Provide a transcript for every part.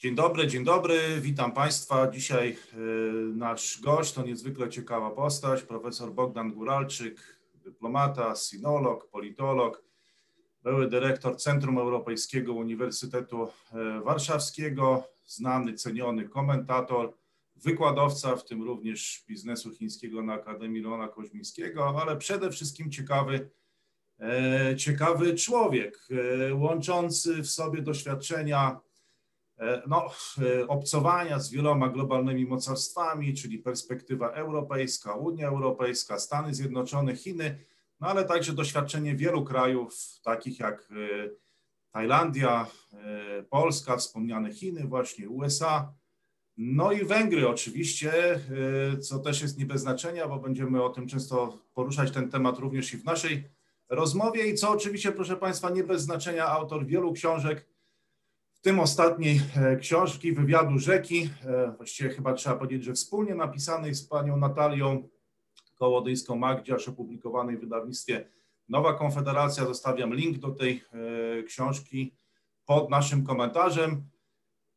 Dzień dobry, dzień dobry, witam Państwa. Dzisiaj e, nasz gość to niezwykle ciekawa postać, profesor Bogdan Guralczyk, dyplomata, sinolog, politolog, były dyrektor Centrum Europejskiego Uniwersytetu e, Warszawskiego, znany, ceniony komentator, wykładowca, w tym również biznesu chińskiego na Akademii Leona Koźmińskiego, ale przede wszystkim ciekawy, ciekawy człowiek, łączący w sobie doświadczenia E, no, e, obcowania z wieloma globalnymi mocarstwami, czyli perspektywa europejska, Unia Europejska, Stany Zjednoczone, Chiny, no ale także doświadczenie wielu krajów, takich jak e, Tajlandia, Polska, wspomniane Chiny, właśnie USA, no i Węgry oczywiście, co też jest nie bez znaczenia, bo będziemy o tym często poruszać ten temat również i w naszej rozmowie i co oczywiście, proszę Państwa, nie bez znaczenia, autor wielu książek, w tym ostatniej e, książki, wywiadu rzeki, e, właściwie chyba trzeba powiedzieć, że wspólnie napisanej z panią Natalią Kołodyjską-Magdziarz, opublikowanej w wydawnictwie Nowa Konfederacja. Zostawiam link do tej e, książki pod naszym komentarzem.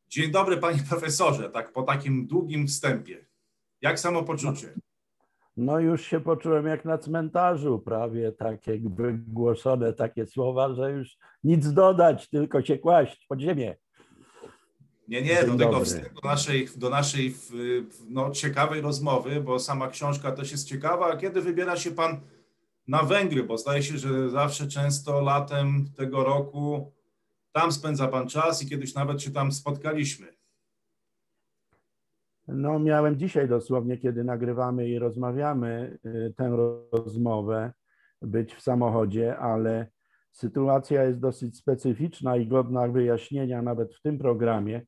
Dzień dobry panie profesorze, tak po takim długim wstępie. Jak samopoczucie? No już się poczułem jak na cmentarzu, prawie tak jakby głoszone takie słowa, że już nic dodać, tylko się kłaść pod ziemię. Nie, nie, do tego do naszej, do naszej no, ciekawej rozmowy, bo sama książka też jest ciekawa. A kiedy wybiera się Pan na Węgry? Bo zdaje się, że zawsze często latem tego roku tam spędza Pan czas i kiedyś nawet się tam spotkaliśmy. No, miałem dzisiaj dosłownie, kiedy nagrywamy i rozmawiamy, y, tę rozmowę, być w samochodzie, ale sytuacja jest dosyć specyficzna i godna wyjaśnienia nawet w tym programie,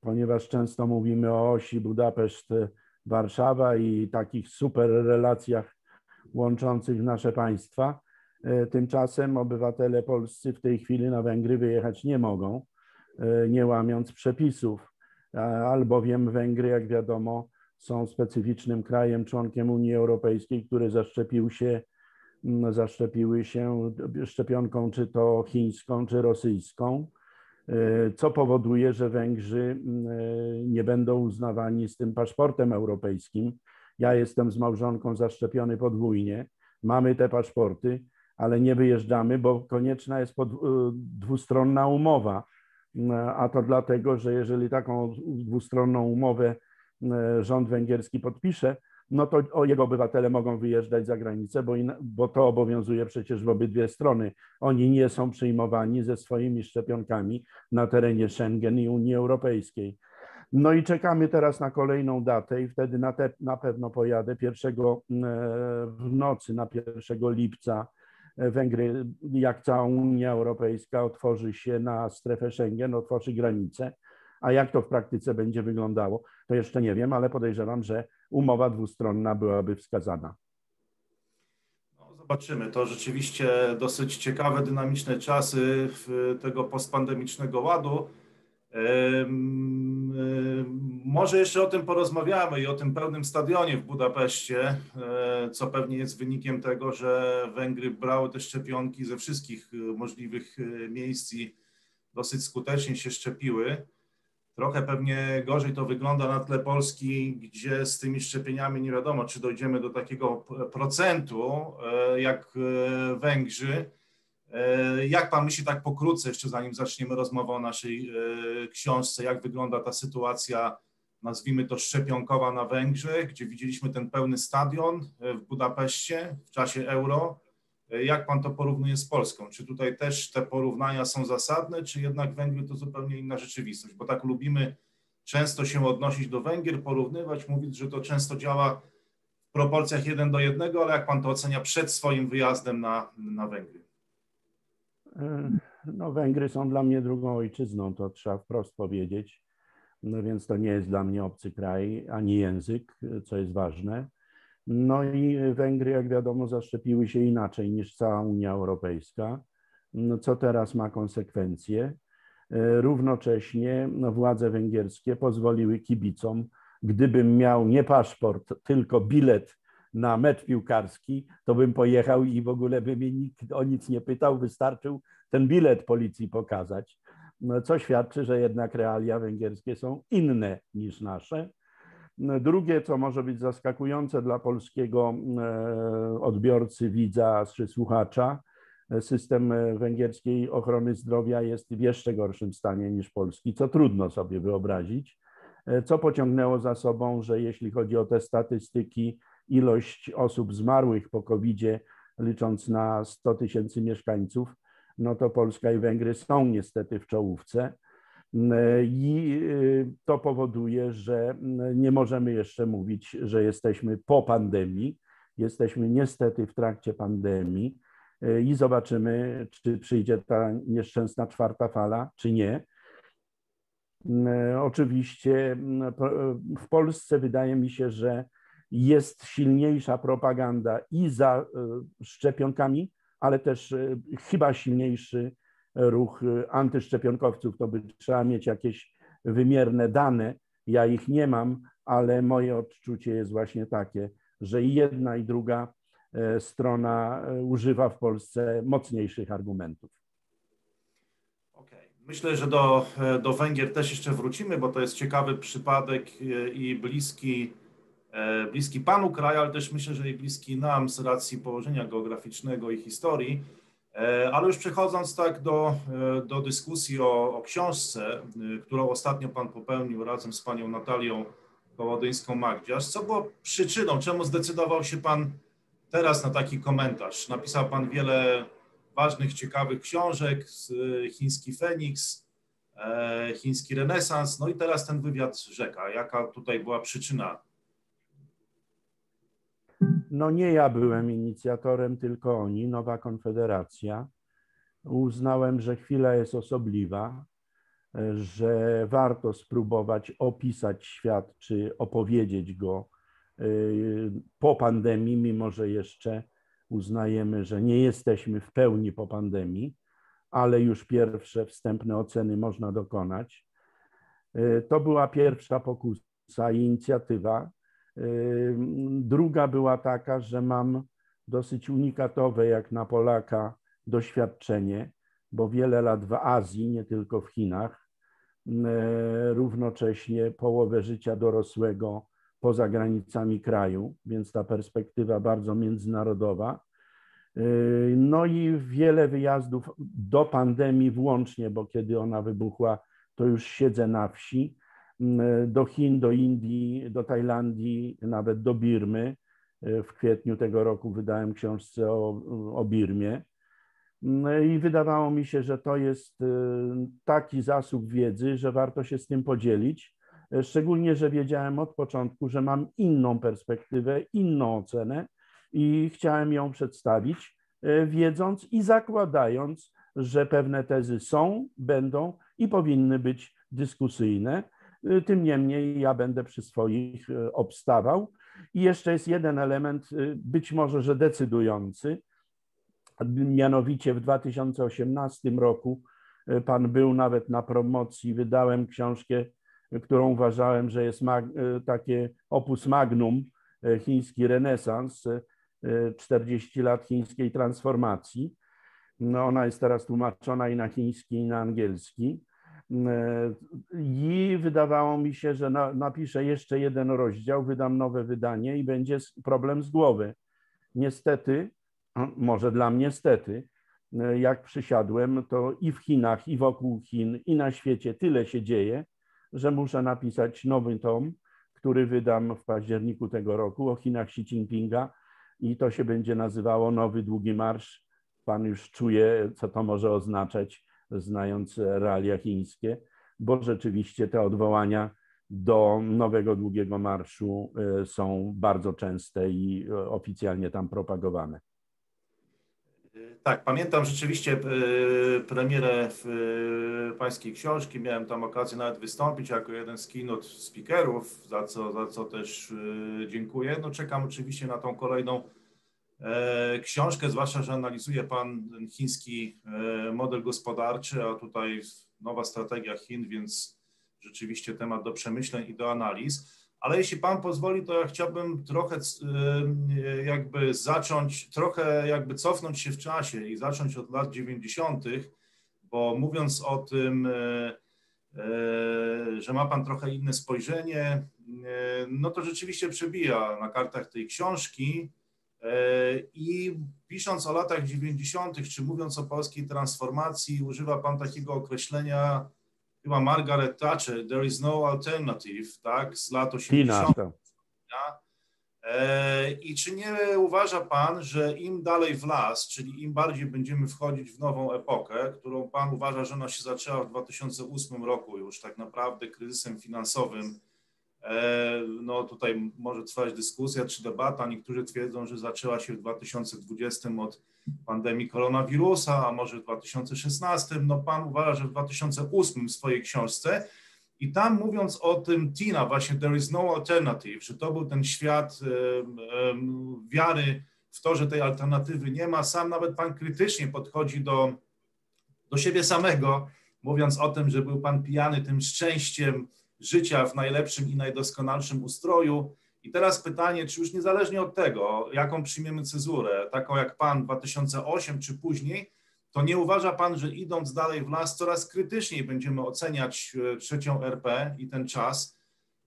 ponieważ często mówimy o osi Budapeszt-Warszawa i takich super relacjach łączących nasze państwa. Y, tymczasem obywatele polscy w tej chwili na Węgry wyjechać nie mogą, y, nie łamiąc przepisów albowiem Węgry, jak wiadomo, są specyficznym krajem, członkiem Unii Europejskiej, który zaszczepił się, mm, zaszczepiły się szczepionką czy to chińską, czy rosyjską, e, co powoduje, że Węgrzy mm, e, nie będą uznawani z tym paszportem europejskim. Ja jestem z małżonką zaszczepiony podwójnie, mamy te paszporty, ale nie wyjeżdżamy, bo konieczna jest e, dwustronna umowa a to dlatego, że jeżeli taką dwustronną umowę e, rząd węgierski podpisze, no to jego obywatele mogą wyjeżdżać za granicę, bo, in, bo to obowiązuje przecież w obydwie strony. Oni nie są przyjmowani ze swoimi szczepionkami na terenie Schengen i Unii Europejskiej. No i czekamy teraz na kolejną datę i wtedy na, te, na pewno pojadę pierwszego e, w nocy na 1 lipca Węgry, jak cała Unia Europejska, otworzy się na strefę Schengen, otworzy granice. A jak to w praktyce będzie wyglądało, to jeszcze nie wiem, ale podejrzewam, że umowa dwustronna byłaby wskazana. No, zobaczymy. To rzeczywiście dosyć ciekawe, dynamiczne czasy tego postpandemicznego ładu. Może jeszcze o tym porozmawiamy i o tym pełnym stadionie w Budapeszcie, e, co pewnie jest wynikiem tego, że Węgry brały te szczepionki ze wszystkich e, możliwych miejsc i dosyć skutecznie się szczepiły. Trochę pewnie gorzej to wygląda na tle Polski, gdzie z tymi szczepieniami nie wiadomo, czy dojdziemy do takiego procentu jak Węgrzy jak pan myśli tak pokrótce, jeszcze zanim zaczniemy rozmowę o naszej e, książce, jak wygląda ta sytuacja, nazwijmy to szczepionkowa na Węgrzech, gdzie widzieliśmy ten pełny stadion e, w Budapeszcie w czasie euro. Jak pan to porównuje z Polską? Czy tutaj też te porównania są zasadne, czy jednak Węgry to zupełnie inna rzeczywistość? Bo tak lubimy często się odnosić do Węgier, porównywać, mówić, że to często działa w proporcjach jeden do jednego, ale jak pan to ocenia przed swoim wyjazdem na, na Węgry? E, no, Węgry są dla mnie drugą ojczyzną, to trzeba wprost powiedzieć. No więc to nie jest dla mnie obcy kraj, ani język, co jest ważne. No i Węgry, jak wiadomo, zaszczepiły się inaczej niż cała Unia Europejska, no, co teraz ma konsekwencje. E, równocześnie no, władze węgierskie pozwoliły kibicom, gdybym miał nie paszport, tylko bilet na mecz piłkarski, to bym pojechał i w ogóle by mnie nikt o nic nie pytał, wystarczył ten bilet policji pokazać. No, co świadczy, że jednak realia węgierskie są inne niż nasze. Drugie, co może być zaskakujące dla polskiego e, odbiorcy, widza czy słuchacza, system węgierskiej ochrony zdrowia jest w jeszcze gorszym stanie niż polski, co trudno sobie wyobrazić, e, co pociągnęło za sobą, że jeśli chodzi o te statystyki, ilość osób zmarłych po COVID-zie, licząc na 100 tysięcy mieszkańców, no to Polska i Węgry są niestety w czołówce. I y, to powoduje, że nie możemy jeszcze mówić, że jesteśmy po pandemii. Jesteśmy niestety w trakcie pandemii y, i zobaczymy, czy przyjdzie ta nieszczęsna czwarta fala, czy nie. Oczywiście w Polsce wydaje mi się, że jest silniejsza propaganda i za y, szczepionkami, ale też chyba silniejszy ruch y, antyszczepionkowców, to by trzeba mieć jakieś wymierne dane. Ja ich nie mam, ale moje odczucie jest właśnie takie, że i jedna, i druga e, strona e, używa w Polsce mocniejszych argumentów. Myślę, że do, e, do Węgier też jeszcze wrócimy, bo to jest ciekawy przypadek i bliski, bliski Panu kraj, ale też myślę, że i bliski nam z racji położenia geograficznego i historii. E, ale już przechodząc tak do, e, do dyskusji o, o książce, e, którą ostatnio Pan popełnił razem z Panią Natalią Kołodyńską-Magdziarz, co było przyczyną, czemu zdecydował się Pan teraz na taki komentarz? Napisał Pan wiele ważnych, ciekawych książek, chiński Feniks, chiński renesans, no i teraz ten wywiad rzeka. Jaka tutaj była przyczyna no nie ja byłem inicjatorem, tylko oni, Nowa Konfederacja. Uznałem, że chwila jest osobliwa, że warto spróbować opisać świat, czy opowiedzieć go y, po pandemii, mimo że jeszcze uznajemy, że nie jesteśmy w pełni po pandemii, ale już pierwsze wstępne oceny można dokonać. Y, to była pierwsza pokusa i inicjatywa, Druga była taka, że mam dosyć unikatowe jak na Polaka doświadczenie, bo wiele lat w Azji, nie tylko w Chinach, równocześnie połowę życia dorosłego poza granicami kraju, więc ta perspektywa bardzo międzynarodowa. No i wiele wyjazdów do pandemii włącznie, bo kiedy ona wybuchła, to już siedzę na wsi do Chin, do Indii, do Tajlandii, nawet do Birmy. W kwietniu tego roku wydałem książkę o, o Birmie. I wydawało mi się, że to jest y, taki zasób wiedzy, że warto się z tym podzielić. Szczególnie, że wiedziałem od początku, że mam inną perspektywę, inną ocenę i chciałem ją przedstawić, wiedząc i zakładając, że pewne tezy są, będą i powinny być dyskusyjne. Y, tym niemniej ja będę przy swoich y, obstawał. I jeszcze jest jeden element, y, być może, że decydujący. Mianowicie w 2018 roku pan był nawet na promocji, wydałem książkę, którą uważałem, że jest takie opus magnum, chiński renesans, 40 lat chińskiej transformacji. No ona jest teraz tłumaczona i na chiński, i na angielski. I wydawało mi się, że na, napiszę jeszcze jeden rozdział, wydam nowe wydanie i będzie problem z głowy. Niestety, może dla mnie niestety, jak przysiadłem, to i w Chinach, i wokół Chin, i na świecie tyle się dzieje, że muszę napisać nowy tom, który wydam w październiku tego roku o Chinach Xi Jinpinga i to się będzie nazywało Nowy Długi Marsz. Pan już czuje, co to może oznaczać znając realia chińskie, bo rzeczywiście te odwołania do nowego długiego marszu e, są bardzo częste i e, oficjalnie tam propagowane. Tak, pamiętam rzeczywiście e, premierę pańskiej książki. Miałem tam okazję nawet wystąpić jako jeden z keynote speakerów, za co, za co też dziękuję. No czekam oczywiście na tą kolejną książkę, zwłaszcza, że analizuje Pan chiński e, model gospodarczy, a tutaj nowa strategia Chin, więc rzeczywiście temat do przemyśleń i do analiz. ale jeśli Pan pozwoli, to ja chciałbym trochę jakby zacząć, trochę jakby cofnąć się w czasie i zacząć od lat 90., bo mówiąc o tym, że ma Pan trochę inne spojrzenie, no to rzeczywiście przebija na kartach tej książki. I pisząc o latach 90., czy mówiąc o polskiej transformacji, używa Pan takiego określenia chyba Margaret Thatcher, there is no alternative, tak, z lat 80. E, I czy nie uważa Pan, że im dalej w las, czyli im bardziej będziemy wchodzić w nową epokę, którą Pan uważa, że ona się zaczęła w 2008 roku już tak naprawdę kryzysem finansowym, E, no tutaj może trwać dyskusja czy debata. Niektórzy twierdzą, że zaczęła się w 2020 od pandemii koronawirusa, a może w 2016. No pan uważa, że w 2008 w swojej książce i tam mówiąc o tym Tina, właśnie there is no alternative, że to był ten świat wiary w to, że tej alternatywy nie ma. Sam nawet pan krytycznie podchodzi do, do siebie samego, mówiąc o tym, że był pan pijany tym szczęściem, życia w najlepszym i najdoskonalszym ustroju. I teraz pytanie, czy już niezależnie od tego, jaką przyjmiemy cezurę, taką jak Pan 2008 czy później, to nie uważa Pan, że idąc dalej w las, coraz krytyczniej będziemy oceniać e, trzecią RP i ten czas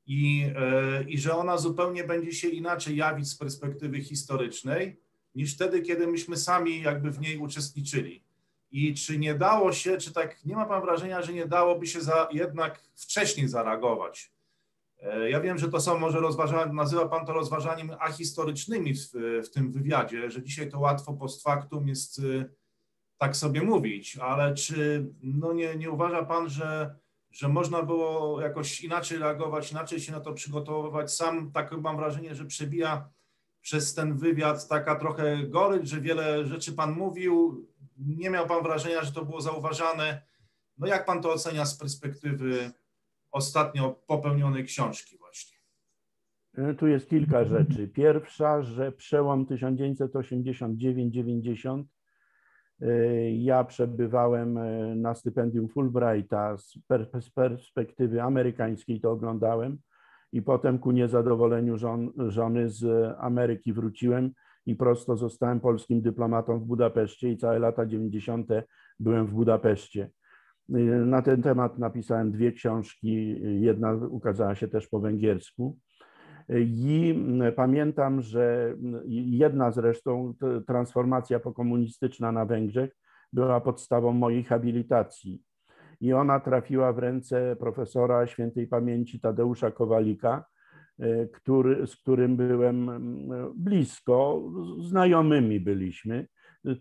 i, e, i że ona zupełnie będzie się inaczej jawić z perspektywy historycznej niż wtedy, kiedy myśmy sami jakby w niej uczestniczyli. I czy nie dało się, czy tak nie ma Pan wrażenia, że nie dałoby się za, jednak wcześniej zareagować? E, ja wiem, że to są może rozważania, nazywa Pan to rozważaniem ahistorycznymi w, w tym wywiadzie, że dzisiaj to łatwo post factum jest y, tak sobie mówić, ale czy no nie, nie uważa Pan, że, że można było jakoś inaczej reagować, inaczej się na to przygotowywać? Sam tak mam wrażenie, że przebija przez ten wywiad taka trochę gorycz, że wiele rzeczy Pan mówił, nie miał Pan wrażenia, że to było zauważane. No jak Pan to ocenia z perspektywy ostatnio popełnionej książki właśnie? E, tu jest kilka rzeczy. Pierwsza, że przełom 1989-90 e, ja przebywałem e, na stypendium Fulbrighta z, perspektywy amerykańskiej to oglądałem i potem ku niezadowoleniu żon, żony z Ameryki wróciłem i prosto zostałem polskim dyplomatą w Budapeszcie i całe lata 90. byłem w Budapeszcie. Na ten temat napisałem dwie książki, jedna ukazała się też po węgiersku. I pamiętam, że jedna zresztą transformacja pokomunistyczna na Węgrzech była podstawą mojej habilitacji. I ona trafiła w ręce profesora świętej pamięci Tadeusza Kowalika, który, z którym byłem blisko, znajomymi byliśmy,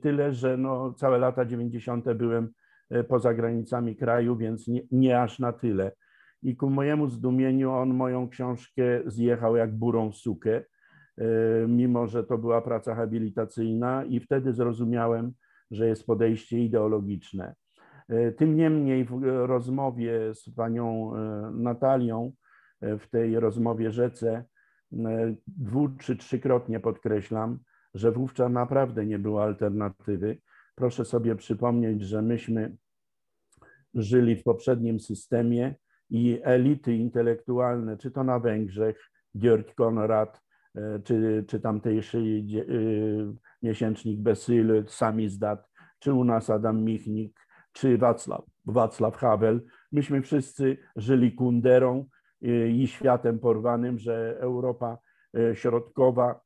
tyle że no, całe lata 90. byłem e, poza granicami kraju, więc nie, nie aż na tyle. I ku mojemu zdumieniu on moją książkę zjechał jak burą sukę, e, mimo że to była praca habilitacyjna i wtedy zrozumiałem, że jest podejście ideologiczne. Tym niemniej w rozmowie z panią Natalią w tej rozmowie rzece e, dwu czy trzykrotnie podkreślam, że wówczas naprawdę nie było alternatywy. Proszę sobie przypomnieć, że myśmy żyli w poprzednim systemie i elity intelektualne, czy to na Węgrzech, Georg Konrad, e, czy, czy tamtejszy e, miesięcznik Besyl, Samizdat, czy u nas Adam Michnik, czy Wacław, Wacław Havel. Myśmy wszyscy żyli kunderą, i światem porwanym, że Europa e, Środkowa,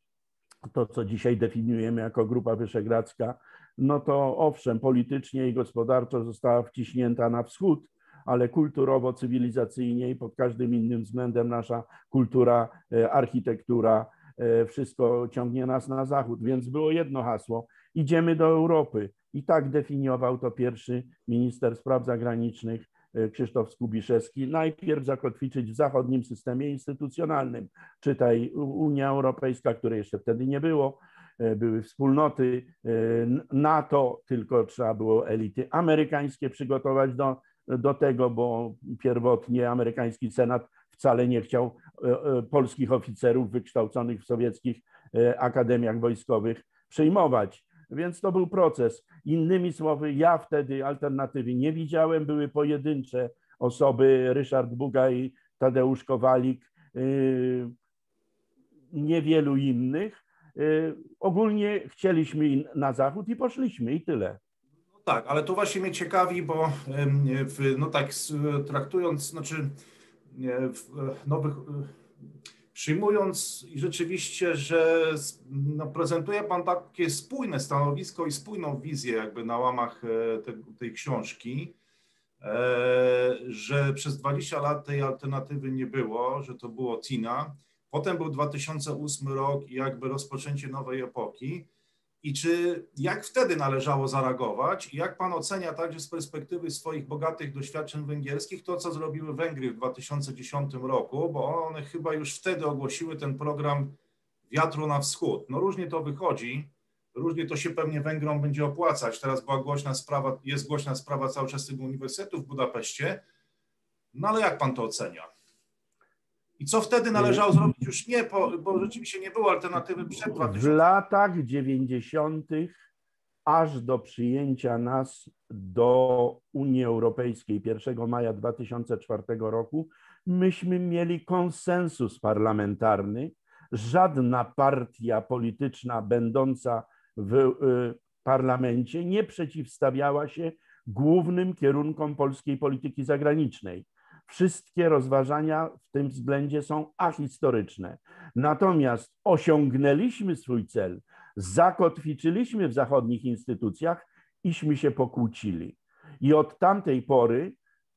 to co dzisiaj definiujemy jako Grupa Wyszehradzka, no to owszem, politycznie i gospodarczo została wciśnięta na wschód, ale kulturowo, cywilizacyjnie i pod każdym innym względem nasza kultura, e, architektura, e, wszystko ciągnie nas na zachód. Więc było jedno hasło: idziemy do Europy. I tak definiował to pierwszy minister spraw zagranicznych E, Krzysztof Skubiszewski, najpierw zakotwiczyć w zachodnim systemie instytucjonalnym, czytaj Unia Europejska, której jeszcze wtedy nie było, e, były wspólnoty e, NATO, tylko trzeba było elity amerykańskie przygotować do, do tego, bo pierwotnie amerykański Senat wcale nie chciał polskich oficerów wykształconych w sowieckich akademiach wojskowych przyjmować. Więc to był proces. Innymi słowy, ja wtedy alternatywy nie widziałem, były pojedyncze osoby, Ryszard Buga i Tadeusz Kowalik, niewielu innych. Ogólnie chcieliśmy na zachód i poszliśmy i tyle. No tak, ale to właśnie mnie ciekawi, bo no tak traktując, znaczy w nowych przyjmując rzeczywiście, że no, prezentuje Pan takie spójne stanowisko i spójną wizję jakby na łamach e, te, tej książki, e, że przez 20 lat tej alternatywy nie było, że to było TINA. Potem był 2008 rok i jakby rozpoczęcie nowej epoki. I czy jak wtedy należało zareagować? I jak pan ocenia także z perspektywy swoich bogatych doświadczeń węgierskich to, co zrobiły Węgry w 2010 roku, bo one chyba już wtedy ogłosiły ten program wiatru na wschód. No różnie to wychodzi, różnie to się pewnie Węgrom będzie opłacać. Teraz była głośna sprawa, jest głośna sprawa cały czas tego uniwersytetu w Budapeszcie. No ale jak pan to ocenia? I co wtedy należało zrobić? Już nie, bo, bo rzeczywiście nie było alternatywy przed 2000. W latach 90. aż do przyjęcia nas do Unii Europejskiej 1 maja 2004 roku, myśmy mieli konsensus parlamentarny. Żadna partia polityczna będąca w y, parlamencie nie przeciwstawiała się głównym kierunkom polskiej polityki zagranicznej wszystkie rozważania w tym względzie są ahistoryczne. Natomiast osiągnęliśmy swój cel, zakotwiczyliśmy w zachodnich instytucjach, iśmy się pokłócili. I od tamtej pory,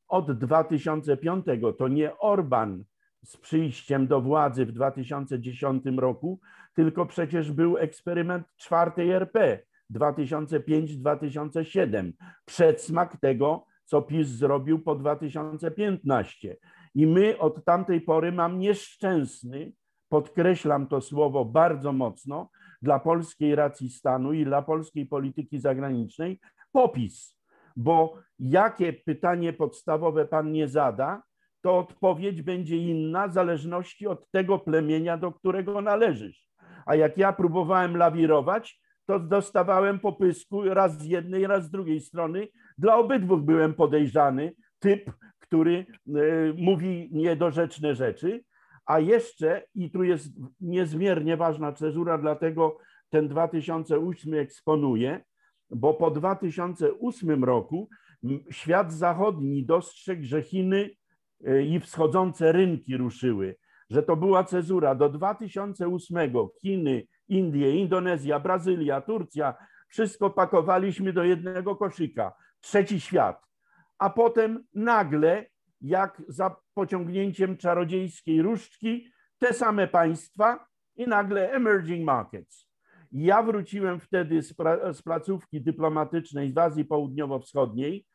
od 2005, to nie Orban z przyjściem do władzy w 2010 roku, tylko przecież był eksperyment czwartej RP 2005-2007. Przedsmak tego, co PiS zrobił po 2015. I my od tamtej pory mam nieszczęsny, podkreślam to słowo bardzo mocno, dla polskiej racji stanu i dla polskiej polityki zagranicznej popis. Bo jakie pytanie podstawowe pan nie zada, to odpowiedź będzie inna w zależności od tego plemienia, do którego należysz. A jak ja próbowałem lawirować, to dostawałem popysku raz z jednej, raz z drugiej strony. Dla obydwu byłem podejrzany, typ, który e, mówi niedorzeczne rzeczy, a jeszcze, i tu jest niezmiernie ważna cezura, dlatego ten 2008 eksponuje, bo po 2008 roku świat zachodni dostrzegł, że Chiny e, i wschodzące rynki ruszyły, że to była cezura. Do 2008 Chiny Indie, Indonezja, Brazylia, Turcja, wszystko pakowaliśmy do jednego koszyka. Trzeci świat. A potem nagle, jak za pociągnięciem czarodziejskiej różdżki, te same państwa i nagle emerging markets. Ja wróciłem wtedy z, z placówki dyplomatycznej z Azji Południowo-Wschodniej.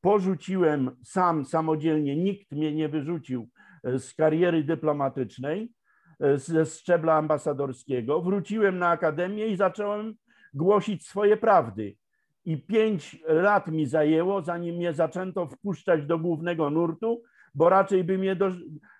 Porzuciłem sam samodzielnie, nikt mnie nie wyrzucił z kariery dyplomatycznej ze szczebla ambasadorskiego. Wróciłem na akademię i zacząłem głosić swoje prawdy. I pięć lat mi zajęło, zanim mnie zaczęto wpuszczać do głównego nurtu, bo raczej by mnie do,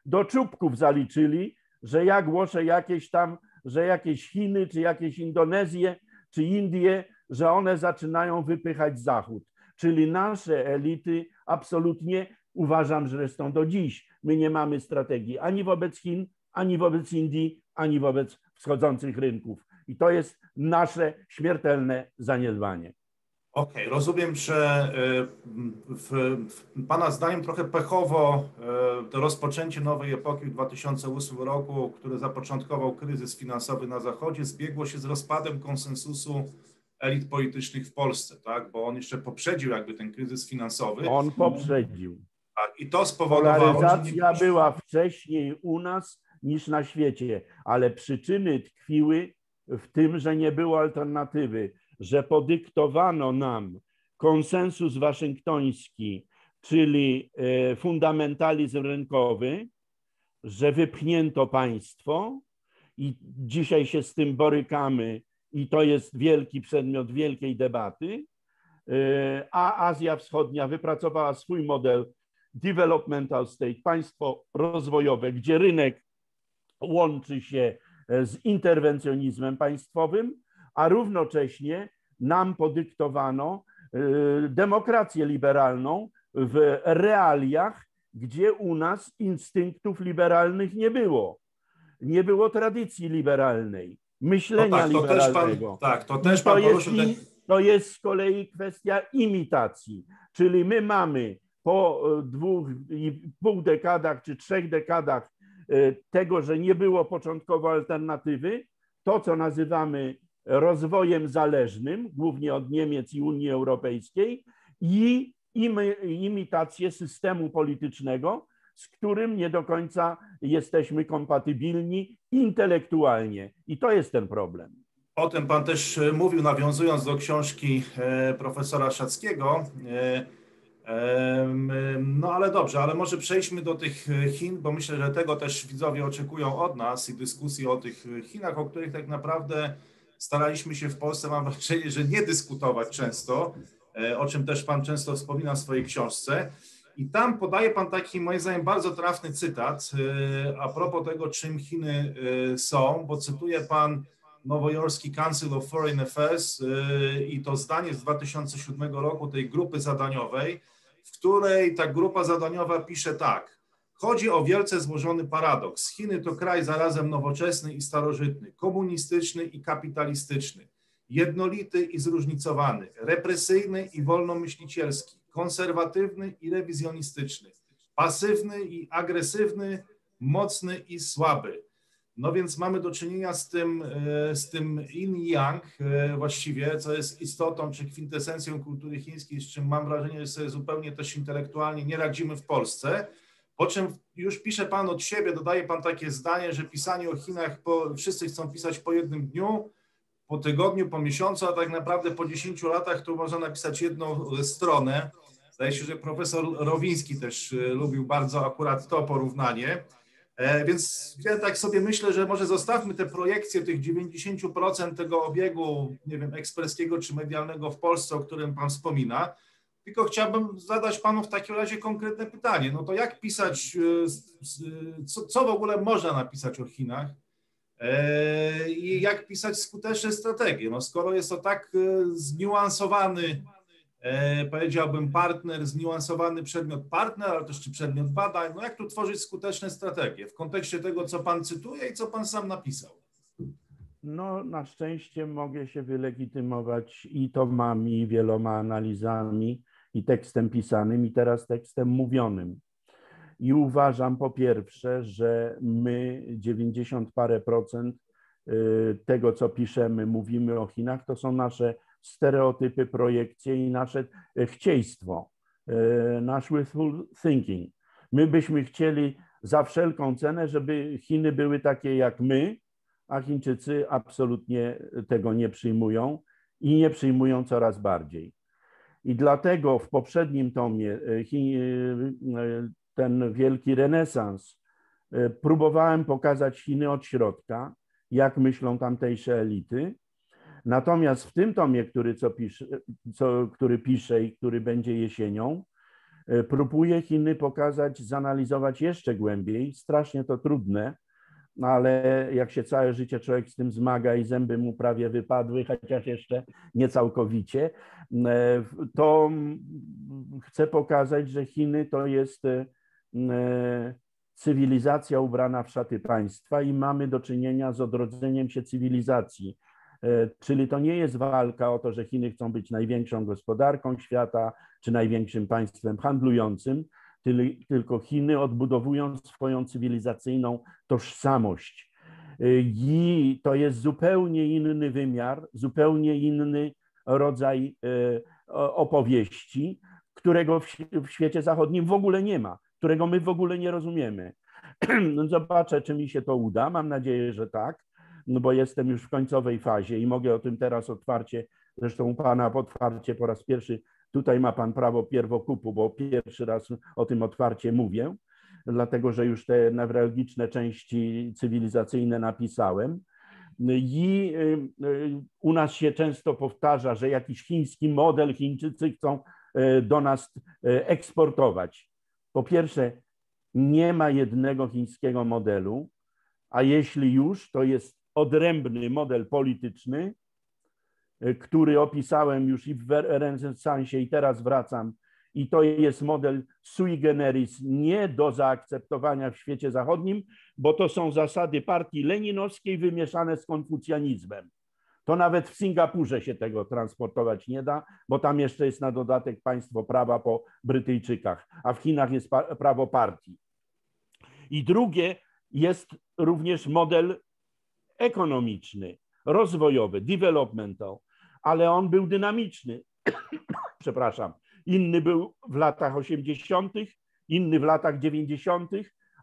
do czubków zaliczyli, że ja głoszę jakieś tam, że jakieś Chiny, czy jakieś Indonezje, czy Indie, że one zaczynają wypychać Zachód. Czyli nasze elity absolutnie uważam, zresztą do dziś my nie mamy strategii ani wobec Chin, ani wobec Indii, ani wobec wschodzących rynków. I to jest nasze śmiertelne zaniedbanie. Okej, okay, rozumiem, że y, w, w, Pana zdaniem trochę pechowo y, to rozpoczęcie nowej epoki w 2008 roku, które zapoczątkował kryzys finansowy na Zachodzie, zbiegło się z rozpadem konsensusu elit politycznych w Polsce, tak? Bo on jeszcze poprzedził jakby ten kryzys finansowy. On poprzedził. Tak, i to spowodowało... Polaryzacja była wcześniej u nas, niż na świecie, ale przyczyny tkwiły w tym, że nie było alternatywy, że podyktowano nam konsensus waszyngtoński, czyli e, fundamentalizm rynkowy, że wypchnięto państwo i dzisiaj się z tym borykamy i to jest wielki przedmiot wielkiej debaty, e, a Azja Wschodnia wypracowała swój model developmental state, państwo rozwojowe, gdzie rynek łączy się e, z interwencjonizmem państwowym, a równocześnie nam podyktowano e, demokrację liberalną w realiach gdzie u nas instynktów liberalnych nie było. Nie było tradycji liberalnej, myślenia no tak, liberalnego. Pan, tak, to też pan to jest, ten... to jest z kolei kwestia imitacji. Czyli my mamy po e, dwóch i pół dekadach czy trzech dekadach tego, że nie było początkowo alternatywy, to co nazywamy rozwojem zależnym, głównie od Niemiec i Unii Europejskiej, i imitację systemu politycznego, z którym nie do końca jesteśmy kompatybilni intelektualnie. I to jest ten problem. O tym Pan też e, mówił, nawiązując do książki e, profesora Szackiego. E, no ale dobrze, ale może przejdźmy do tych Chin, bo myślę, że tego też widzowie oczekują od nas i dyskusji o tych Chinach, o których tak naprawdę staraliśmy się w Polsce, mam wrażenie, że nie dyskutować często, o czym też Pan często wspomina w swojej książce. I tam podaje Pan taki, moim zdaniem, bardzo trafny cytat a propos tego, czym Chiny są, bo cytuje Pan nowojorski Council of Foreign Affairs i to zdanie z 2007 roku tej grupy zadaniowej, w której ta grupa zadaniowa pisze tak. Chodzi o wielce złożony paradoks. Chiny to kraj zarazem nowoczesny i starożytny, komunistyczny i kapitalistyczny, jednolity i zróżnicowany, represyjny i wolnomyślicielski, konserwatywny i rewizjonistyczny, pasywny i agresywny, mocny i słaby, no więc mamy do czynienia z tym, e, z tym yin-yang e, właściwie, co jest istotą czy kwintesencją kultury chińskiej, z czym mam wrażenie, że sobie zupełnie też intelektualnie nie radzimy w Polsce. Po czym już pisze Pan od siebie, dodaje Pan takie zdanie, że pisanie o Chinach, po, wszyscy chcą pisać po jednym dniu, po tygodniu, po miesiącu, a tak naprawdę po 10 latach to można napisać jedną stronę. Zdaje się, że profesor Rowiński też e, lubił bardzo akurat to porównanie. E, więc ja tak sobie myślę, że może zostawmy te projekcje tych 90% tego obiegu, nie wiem, ekspreskiego czy medialnego w Polsce, o którym Pan wspomina. Tylko chciałbym zadać Panu w takim razie konkretne pytanie. No to jak pisać, e, co, co w ogóle można napisać o Chinach e, i jak pisać skuteczne strategie? No skoro jest to tak zniuansowany powiedziałbym, partner, zniuansowany przedmiot partner, ale też czy przedmiot badań. No jak tu tworzyć skuteczne strategie w kontekście tego, co Pan cytuje i co Pan sam napisał? No, na szczęście mogę się wylegitymować i tomami, wieloma analizami, i tekstem pisanym, i teraz tekstem mówionym. I uważam po pierwsze, że my 90 parę procent y, tego, co piszemy, mówimy o Chinach, to są nasze stereotypy, projekcje i nasze e, chcieństwo, e, nasz wishful thinking. My byśmy chcieli za wszelką cenę, żeby Chiny były takie jak my, a Chińczycy absolutnie tego nie przyjmują i nie przyjmują coraz bardziej. I dlatego w poprzednim tomie e, ten wielki renesans próbowałem pokazać Chiny od środka, jak myślą tamtejsze elity, Natomiast w tym tomie, który, co pisze, co, który pisze i który będzie jesienią, e, próbuję Chiny pokazać, zanalizować jeszcze głębiej. Strasznie to trudne, ale jak się całe życie człowiek z tym zmaga i zęby mu prawie wypadły, chociaż jeszcze nie całkowicie, e, to chcę pokazać, że Chiny to jest e, cywilizacja ubrana w szaty państwa i mamy do czynienia z odrodzeniem się cywilizacji. E, czyli to nie jest walka o to, że Chiny chcą być największą gospodarką świata czy największym państwem handlującym, tylko Chiny odbudowują swoją cywilizacyjną tożsamość. E, I to jest zupełnie inny wymiar, zupełnie inny rodzaj e, opowieści, którego w świecie zachodnim w ogóle nie ma, którego my w ogóle nie rozumiemy. Zobaczę, czy mi się to uda. Mam nadzieję, że tak no bo jestem już w końcowej fazie i mogę o tym teraz otwarcie, zresztą Pana otwarcie po raz pierwszy, tutaj ma Pan prawo pierwokupu, bo pierwszy raz o tym otwarcie mówię, dlatego że już te newralgiczne części cywilizacyjne napisałem. I y, y, u nas się często powtarza, że jakiś chiński model Chińczycy chcą y, do nas eksportować. Po pierwsze, nie ma jednego chińskiego modelu, a jeśli już, to jest odrębny model polityczny, e, który opisałem już i w renesansie i teraz wracam i to jest model sui generis, nie do zaakceptowania w świecie zachodnim, bo to są zasady partii leninowskiej wymieszane z konfucjanizmem. To nawet w Singapurze się tego transportować nie da, bo tam jeszcze jest na dodatek państwo prawa po Brytyjczykach, a w Chinach jest prawo partii. I drugie jest również model ekonomiczny, rozwojowy, developmental, ale on był dynamiczny. Przepraszam. Inny był w latach 80., inny w latach 90.,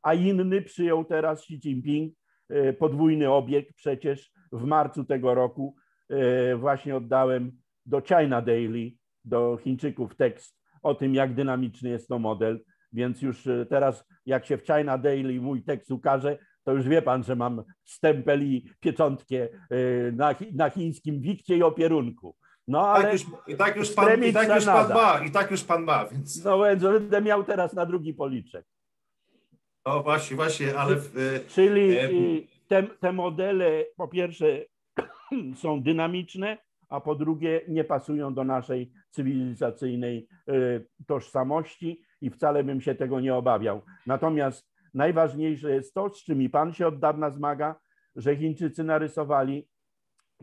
a inny przyjął teraz Xi Jinping e, podwójny obieg przecież w marcu tego roku e, właśnie oddałem do China Daily, do Chińczyków tekst o tym, jak dynamiczny jest to model. Więc już e, teraz, jak się w China Daily mój tekst ukaże, to już wie pan, że mam stempel i pieczątkę na, na chińskim wikcie i opierunku. No, tak ale tak już, i, tak już pan, i tak już pan ma, i tak już pan ma, więc... No więc będę miał teraz na drugi policzek. No właśnie, właśnie, ale... W, Czyli e... te, te modele po pierwsze są dynamiczne, a po drugie nie pasują do naszej cywilizacyjnej tożsamości i wcale bym się tego nie obawiał. Natomiast najważniejsze jest to, z czym i pan się od dawna zmaga, że Chińczycy narysowali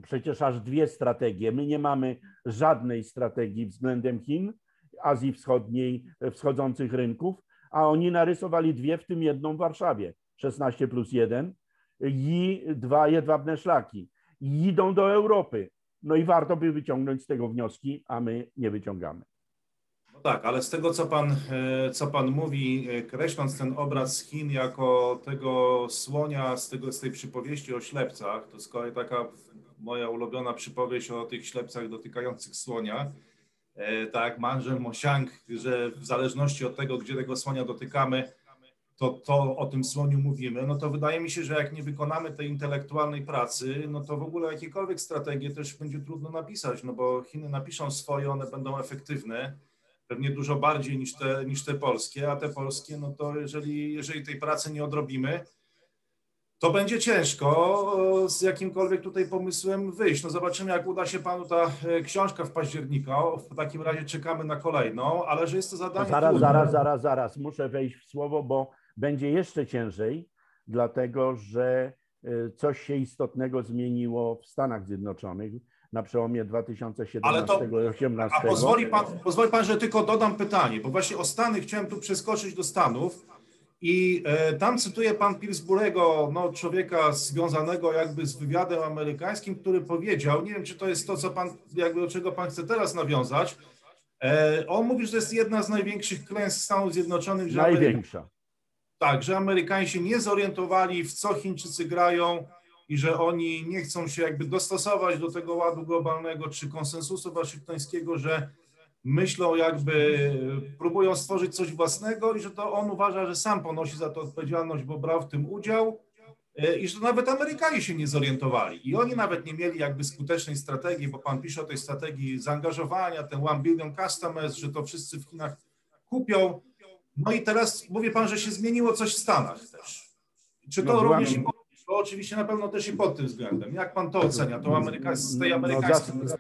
przecież aż dwie strategie. My nie mamy żadnej strategii względem Chin, Azji Wschodniej, wschodzących rynków, a oni narysowali dwie, w tym jedną w Warszawie, 16 plus 1 i dwa jedwabne szlaki. I idą do Europy. No i warto by wyciągnąć z tego wnioski, a my nie wyciągamy. Tak, ale z tego, co pan, e, co pan mówi, e, kreśląc ten obraz Chin jako tego słonia z, tego, z tej przypowieści o ślepcach, to z kolei taka moja ulubiona przypowieść o tych ślepcach dotykających słonia, e, tak jak Manżel Mosiang, że w zależności od tego, gdzie tego słonia dotykamy, to, to o tym słoniu mówimy, no to wydaje mi się, że jak nie wykonamy tej intelektualnej pracy, no to w ogóle jakiekolwiek strategie też będzie trudno napisać, no bo Chiny napiszą swoje, one będą efektywne, pewnie dużo bardziej niż te, niż te polskie, a te polskie, no to jeżeli, jeżeli tej pracy nie odrobimy, to będzie ciężko z jakimkolwiek tutaj pomysłem wyjść. No zobaczymy, jak uda się panu ta e, książka w października. W takim razie czekamy na kolejną, ale że jest to zadanie. No zaraz, trudne. zaraz, zaraz, zaraz. Muszę wejść w słowo, bo będzie jeszcze ciężej, dlatego że e, coś się istotnego zmieniło w Stanach Zjednoczonych na przełomie 2017 i 2018. A pozwoli pan, pozwoli pan, że tylko dodam pytanie, bo właśnie o Stany chciałem tu przeskoczyć do Stanów i e, tam cytuje pan Pillsbury'ego, no, człowieka związanego jakby z wywiadem amerykańskim, który powiedział, nie wiem, czy to jest to, co pan, jakby do czego pan chce teraz nawiązać, e, on mówi, że to jest jedna z największych klęsk Stanów Zjednoczonych. Że Największa. Ameryka, tak, że Amerykanie się nie zorientowali, w co Chińczycy grają i że oni nie chcą się jakby dostosować do tego ładu globalnego czy konsensusu waszyngtońskiego, że myślą jakby, próbują stworzyć coś własnego i że to on uważa, że sam ponosi za to odpowiedzialność, bo brał w tym udział e, i że nawet Amerykanie się nie zorientowali i oni nawet nie mieli jakby skutecznej strategii, bo pan pisze o tej strategii zaangażowania, ten one billion customers, że to wszyscy w Chinach kupią. No i teraz mówi pan, że się zmieniło coś w Stanach też. Czy to no, również i to oczywiście na pewno też i pod tym względem. Jak pan to ocenia, to Ameryka, z tej no, amerykańskiej... No,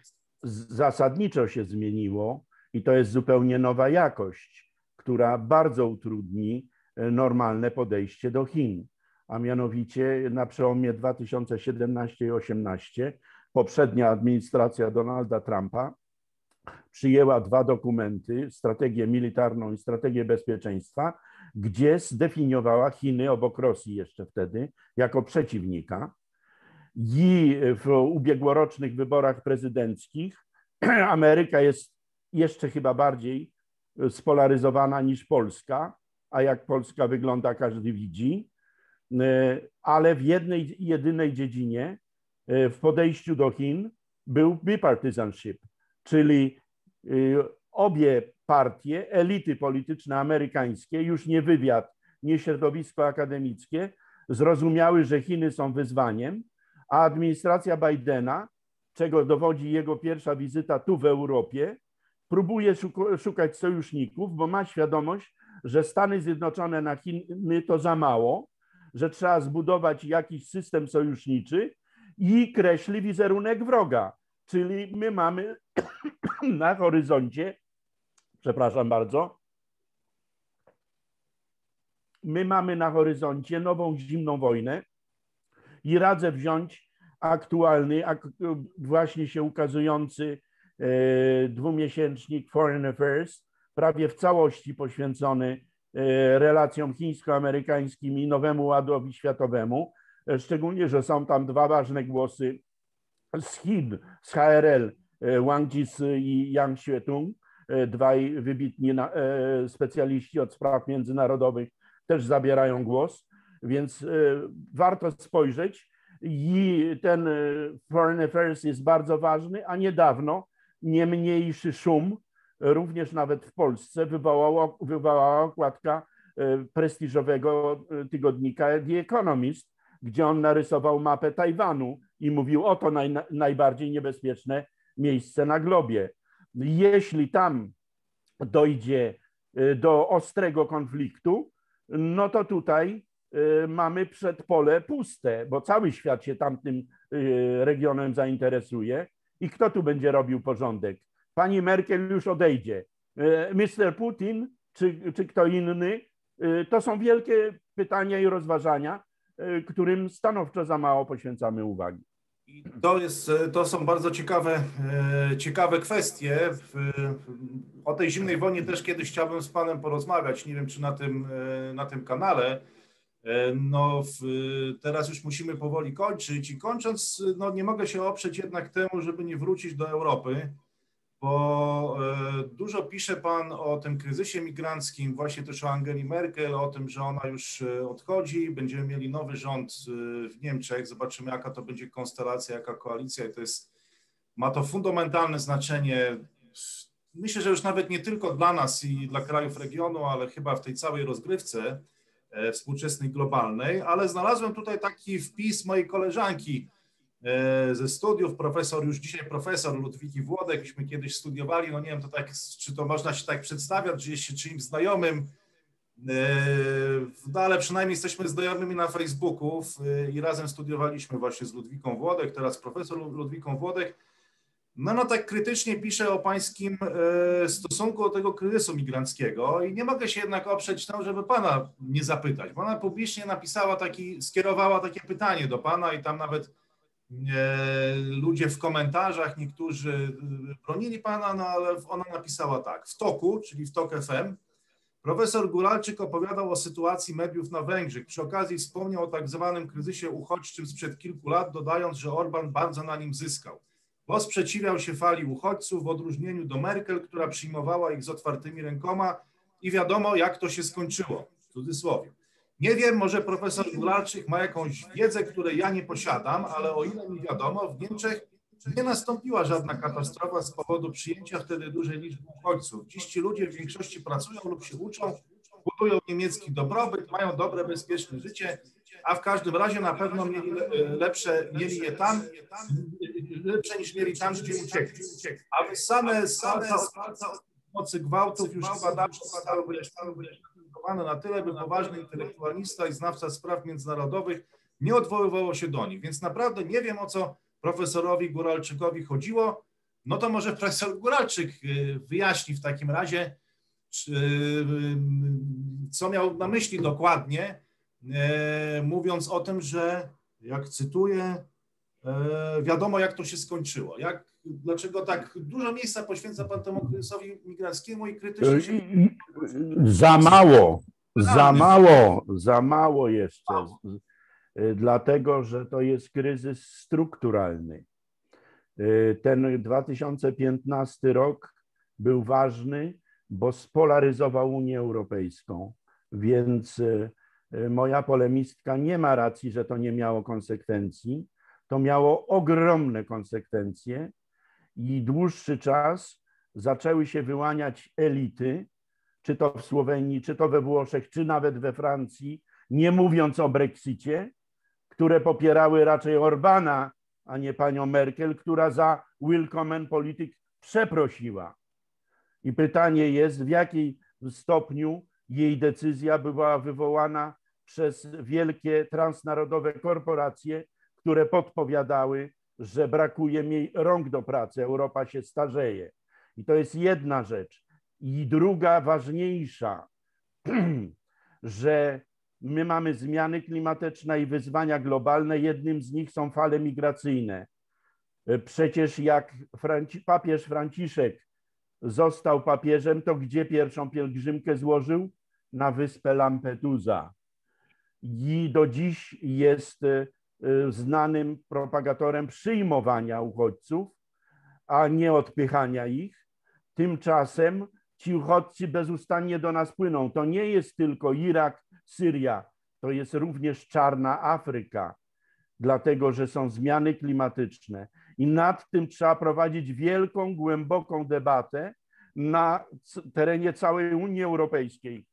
zasadniczo się zmieniło i to jest zupełnie nowa jakość, która bardzo utrudni e, normalne podejście do Chin. A mianowicie na przełomie 2017 i 2018 poprzednia administracja Donalda Trumpa przyjęła dwa dokumenty, strategię militarną i strategię bezpieczeństwa, gdzie zdefiniowała Chiny obok Rosji jeszcze wtedy jako przeciwnika. I w ubiegłorocznych wyborach prezydenckich Ameryka jest jeszcze chyba bardziej spolaryzowana niż Polska, a jak Polska wygląda, każdy widzi, e, ale w jednej jedynej dziedzinie, e, w podejściu do Chin, był bipartisanship, czyli e, obie partie, elity polityczne amerykańskie, już nie wywiad, nie środowisko akademickie, zrozumiały, że Chiny są wyzwaniem, a administracja Bidena, czego dowodzi jego pierwsza wizyta tu w Europie, próbuje szukać sojuszników, bo ma świadomość, że Stany Zjednoczone na Chiny to za mało, że trzeba zbudować jakiś system sojuszniczy i kreśli wizerunek wroga. Czyli my mamy na horyzoncie Przepraszam bardzo. My mamy na horyzoncie nową zimną wojnę i radzę wziąć aktualny, ak właśnie się ukazujący e, dwumiesięcznik Foreign Affairs, prawie w całości poświęcony e, relacjom chińsko-amerykańskim i nowemu ładowi światowemu. E, szczególnie, że są tam dwa ważne głosy z Chin, z HRL, Wang Jis i Yang Xuetung, dwaj wybitni specjaliści od spraw międzynarodowych też zabierają głos, więc warto spojrzeć i ten Foreign Affairs jest bardzo ważny, a niedawno nie mniejszy szum również nawet w Polsce wywołała, wywołała okładka e, prestiżowego e, tygodnika The Economist, gdzie on narysował mapę Tajwanu i mówił, oto naj, najbardziej niebezpieczne miejsce na globie. Jeśli tam dojdzie e, do ostrego konfliktu, no to tutaj mamy przedpole puste, bo cały świat się tamtym regionem zainteresuje. I kto tu będzie robił porządek? pani Merkel już odejdzie. Mr. Putin czy, czy kto inny, to są wielkie pytania i rozważania, którym stanowczo za mało poświęcamy uwagi. To, jest, to są bardzo ciekawe, ciekawe kwestie. O tej zimnej wojnie też kiedyś chciałbym z Panem porozmawiać. Nie wiem, czy na tym, na tym kanale. No, teraz już musimy powoli kończyć i kończąc, no, nie mogę się oprzeć jednak temu, żeby nie wrócić do Europy bo e, dużo pisze Pan o tym kryzysie migranckim, właśnie też o Angeli Merkel, o tym, że ona już e, odchodzi, będziemy mieli nowy rząd e, w Niemczech, zobaczymy jaka to będzie konstelacja, jaka koalicja. I to jest, ma to fundamentalne znaczenie, myślę, że już nawet nie tylko dla nas i dla krajów regionu, ale chyba w tej całej rozgrywce współczesnej, globalnej, ale znalazłem tutaj taki wpis mojej koleżanki, ze studiów, profesor, już dzisiaj profesor Ludwiki Włodek, myśmy kiedyś studiowali, no nie wiem, to tak, czy to można się tak przedstawiać, że jest się czyimś znajomym, e, no ale przynajmniej jesteśmy znajomymi na Facebooku e, i razem studiowaliśmy właśnie z Ludwiką Włodek, teraz profesor Ludwiką Włodek. No, no tak krytycznie pisze o pańskim stosunku do tego kryzysu migranckiego i nie mogę się jednak oprzeć temu, żeby pana nie zapytać, bo ona publicznie napisała taki, skierowała takie pytanie do pana i tam nawet ludzie w komentarzach, niektórzy bronili pana, no ale ona napisała tak. W toku, czyli w TOK FM, profesor Góralczyk opowiadał o sytuacji mediów na Węgrzech. Przy okazji wspomniał o tak zwanym kryzysie uchodźczym sprzed kilku lat, dodając, że Orban bardzo na nim zyskał, bo sprzeciwiał się fali uchodźców w odróżnieniu do Merkel, która przyjmowała ich z otwartymi rękoma i wiadomo, jak to się skończyło, w cudzysłowie. Nie wiem, może profesor Gularczyk ma jakąś wiedzę, której ja nie posiadam, ale o ile mi wiadomo, w Niemczech nie nastąpiła żadna katastrofa z powodu przyjęcia wtedy dużej liczby uchodźców. Dziś ci ludzie w większości pracują lub się uczą, budują niemiecki dobrobyt, mają dobre, bezpieczne życie, a w każdym razie na pewno mieli lepsze, mieli je tam, lepsze niż mieli tam, gdzie uciekli. A wy same, same, mocy gwałtów już chyba dawno na tyle, by poważny intelektualista i znawca spraw międzynarodowych nie odwoływało się do nich. Więc naprawdę nie wiem, o co profesorowi Góralczykowi chodziło. No to może profesor Góralczyk y, wyjaśni w takim razie, y, co miał na myśli dokładnie, y, mówiąc o tym, że, jak cytuję, wiadomo, jak to się skończyło. Jak, dlaczego tak dużo miejsca poświęca pan temu kryzysowi migrackiemu i krytycznie się... Za mało, za mało, za mało jeszcze. Dlatego, że to jest kryzys strukturalny. Ten 2015 rok był ważny, bo spolaryzował Unię Europejską, więc moja polemistka nie ma racji, że to nie miało konsekwencji. To miało ogromne konsekwencje i dłuższy czas zaczęły się wyłaniać elity, czy to w Słowenii, czy to we Włoszech, czy nawet we Francji, nie mówiąc o Brexicie, które popierały raczej Orbana, a nie panią Merkel, która za Willkommen Politik przeprosiła. I pytanie jest, w jakim stopniu jej decyzja była wywołana przez wielkie transnarodowe korporacje, które podpowiadały, że brakuje mi rąk do pracy, Europa się starzeje. I to jest jedna rzecz. I druga, ważniejsza, że my mamy zmiany klimatyczne i wyzwania globalne. Jednym z nich są fale migracyjne. Przecież jak Franci papież Franciszek został papieżem, to gdzie pierwszą pielgrzymkę złożył? Na wyspę Lampedusa. I do dziś jest znanym propagatorem przyjmowania uchodźców, a nie odpychania ich. Tymczasem ci uchodźcy bezustannie do nas płyną. To nie jest tylko Irak, Syria, to jest również czarna Afryka, dlatego że są zmiany klimatyczne. I nad tym trzeba prowadzić wielką, głęboką debatę na terenie całej Unii Europejskiej,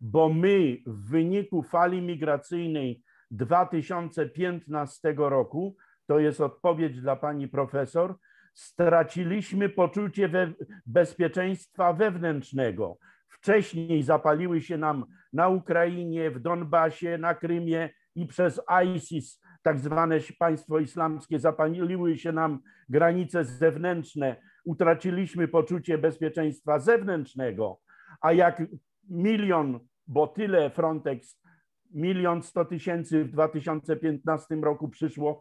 bo my w wyniku fali migracyjnej 2015 roku, to jest odpowiedź dla pani profesor, straciliśmy poczucie we bezpieczeństwa wewnętrznego. Wcześniej zapaliły się nam na Ukrainie, w Donbasie, na Krymie i przez ISIS, tak zwane państwo islamskie, zapaliły się nam granice zewnętrzne. Utraciliśmy poczucie bezpieczeństwa zewnętrznego, a jak milion, bo tyle Frontex, milion sto tysięcy w 2015 roku przyszło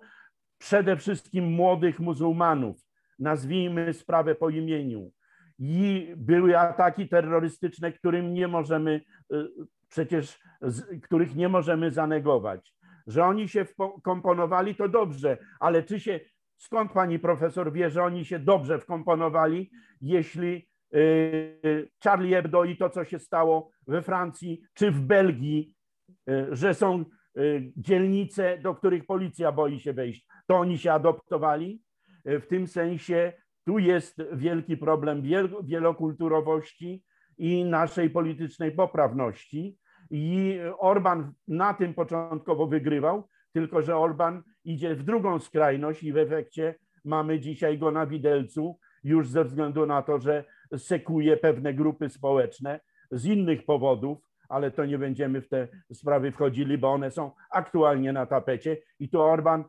przede wszystkim młodych muzułmanów, nazwijmy sprawę po imieniu. I były ataki terrorystyczne, którym nie możemy y, przecież, których nie możemy zanegować. Że oni się wkomponowali, to dobrze, ale czy się, skąd pani profesor wie, że oni się dobrze wkomponowali, jeśli y, Charlie Hebdo i to, co się stało we Francji czy w Belgii, że są dzielnice, do których policja boi się wejść, to oni się adoptowali? W tym sensie tu jest wielki problem wielokulturowości i naszej politycznej poprawności. I Orban na tym początkowo wygrywał, tylko że Orban idzie w drugą skrajność i w efekcie mamy dzisiaj go na widelcu, już ze względu na to, że sekuje pewne grupy społeczne z innych powodów, ale to nie będziemy w te sprawy wchodzili, bo one są aktualnie na tapecie. I tu Orban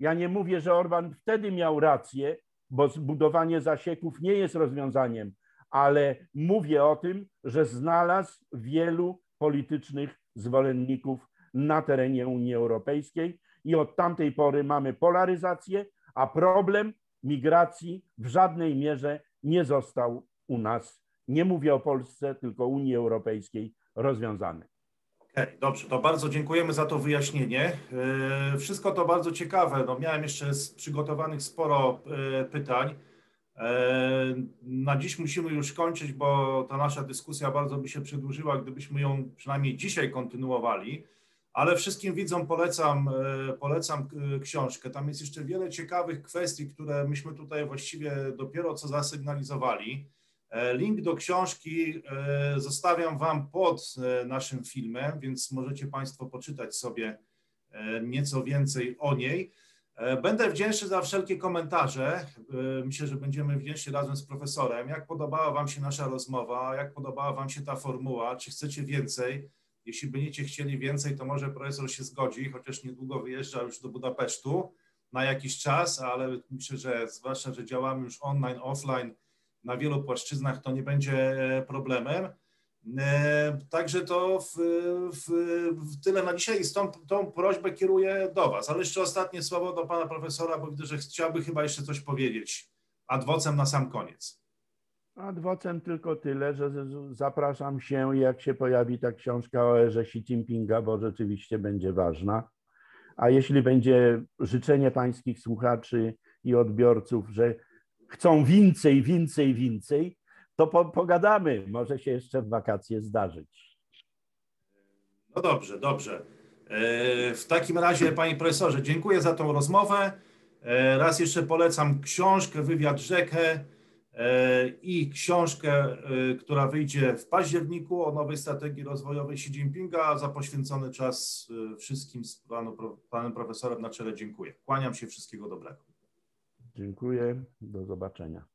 ja nie mówię, że Orban wtedy miał rację, bo zbudowanie zasieków nie jest rozwiązaniem, ale mówię o tym, że znalazł wielu politycznych zwolenników na terenie Unii Europejskiej. I od tamtej pory mamy polaryzację, a problem migracji w żadnej mierze nie został u nas, nie mówię o Polsce, tylko Unii Europejskiej, rozwiązany. Okay, dobrze, to bardzo dziękujemy za to wyjaśnienie. E, wszystko to bardzo ciekawe. No, miałem jeszcze przygotowanych sporo e, pytań. E, na dziś musimy już kończyć, bo ta nasza dyskusja bardzo by się przedłużyła, gdybyśmy ją przynajmniej dzisiaj kontynuowali. Ale wszystkim widzom polecam, polecam książkę. Tam jest jeszcze wiele ciekawych kwestii, które myśmy tutaj właściwie dopiero co zasygnalizowali. E, link do książki e, zostawiam Wam pod e, naszym filmem, więc możecie Państwo poczytać sobie nieco więcej o niej. Będę wdzięczny za wszelkie komentarze. Myślę, że będziemy wdzięczni razem z profesorem. Jak podobała Wam się nasza rozmowa? Jak podobała Wam się ta formuła? Czy chcecie więcej? Jeśli będziecie chcieli więcej, to może profesor się zgodzi, chociaż niedługo wyjeżdża już do Budapesztu na jakiś czas, ale myślę, że zwłaszcza, że działamy już online, offline, na wielu płaszczyznach to nie będzie e, problemem. E, także to w, w, w tyle na dzisiaj z tą, tą prośbę kieruję do Was. Ale jeszcze ostatnie słowo do Pana Profesora, bo widzę, że chciałby chyba jeszcze coś powiedzieć adwocem na sam koniec. Adwocem tylko tyle, że zapraszam się, jak się pojawi ta książka o erze Xi Jinpinga, bo rzeczywiście będzie ważna. A jeśli będzie życzenie pańskich słuchaczy i odbiorców, że chcą więcej, więcej, więcej, to po, pogadamy. Może się jeszcze w wakacje zdarzyć. No dobrze, dobrze. E, w takim razie, panie profesorze, dziękuję za tą rozmowę. E, raz jeszcze polecam książkę Wywiad Rzekę e, i książkę, która wyjdzie w październiku o nowej strategii rozwojowej Xi Jinpinga. Za poświęcony czas wszystkim z panu, panem profesorem na czele dziękuję. Kłaniam się, wszystkiego dobrego. Dziękuję. Do zobaczenia.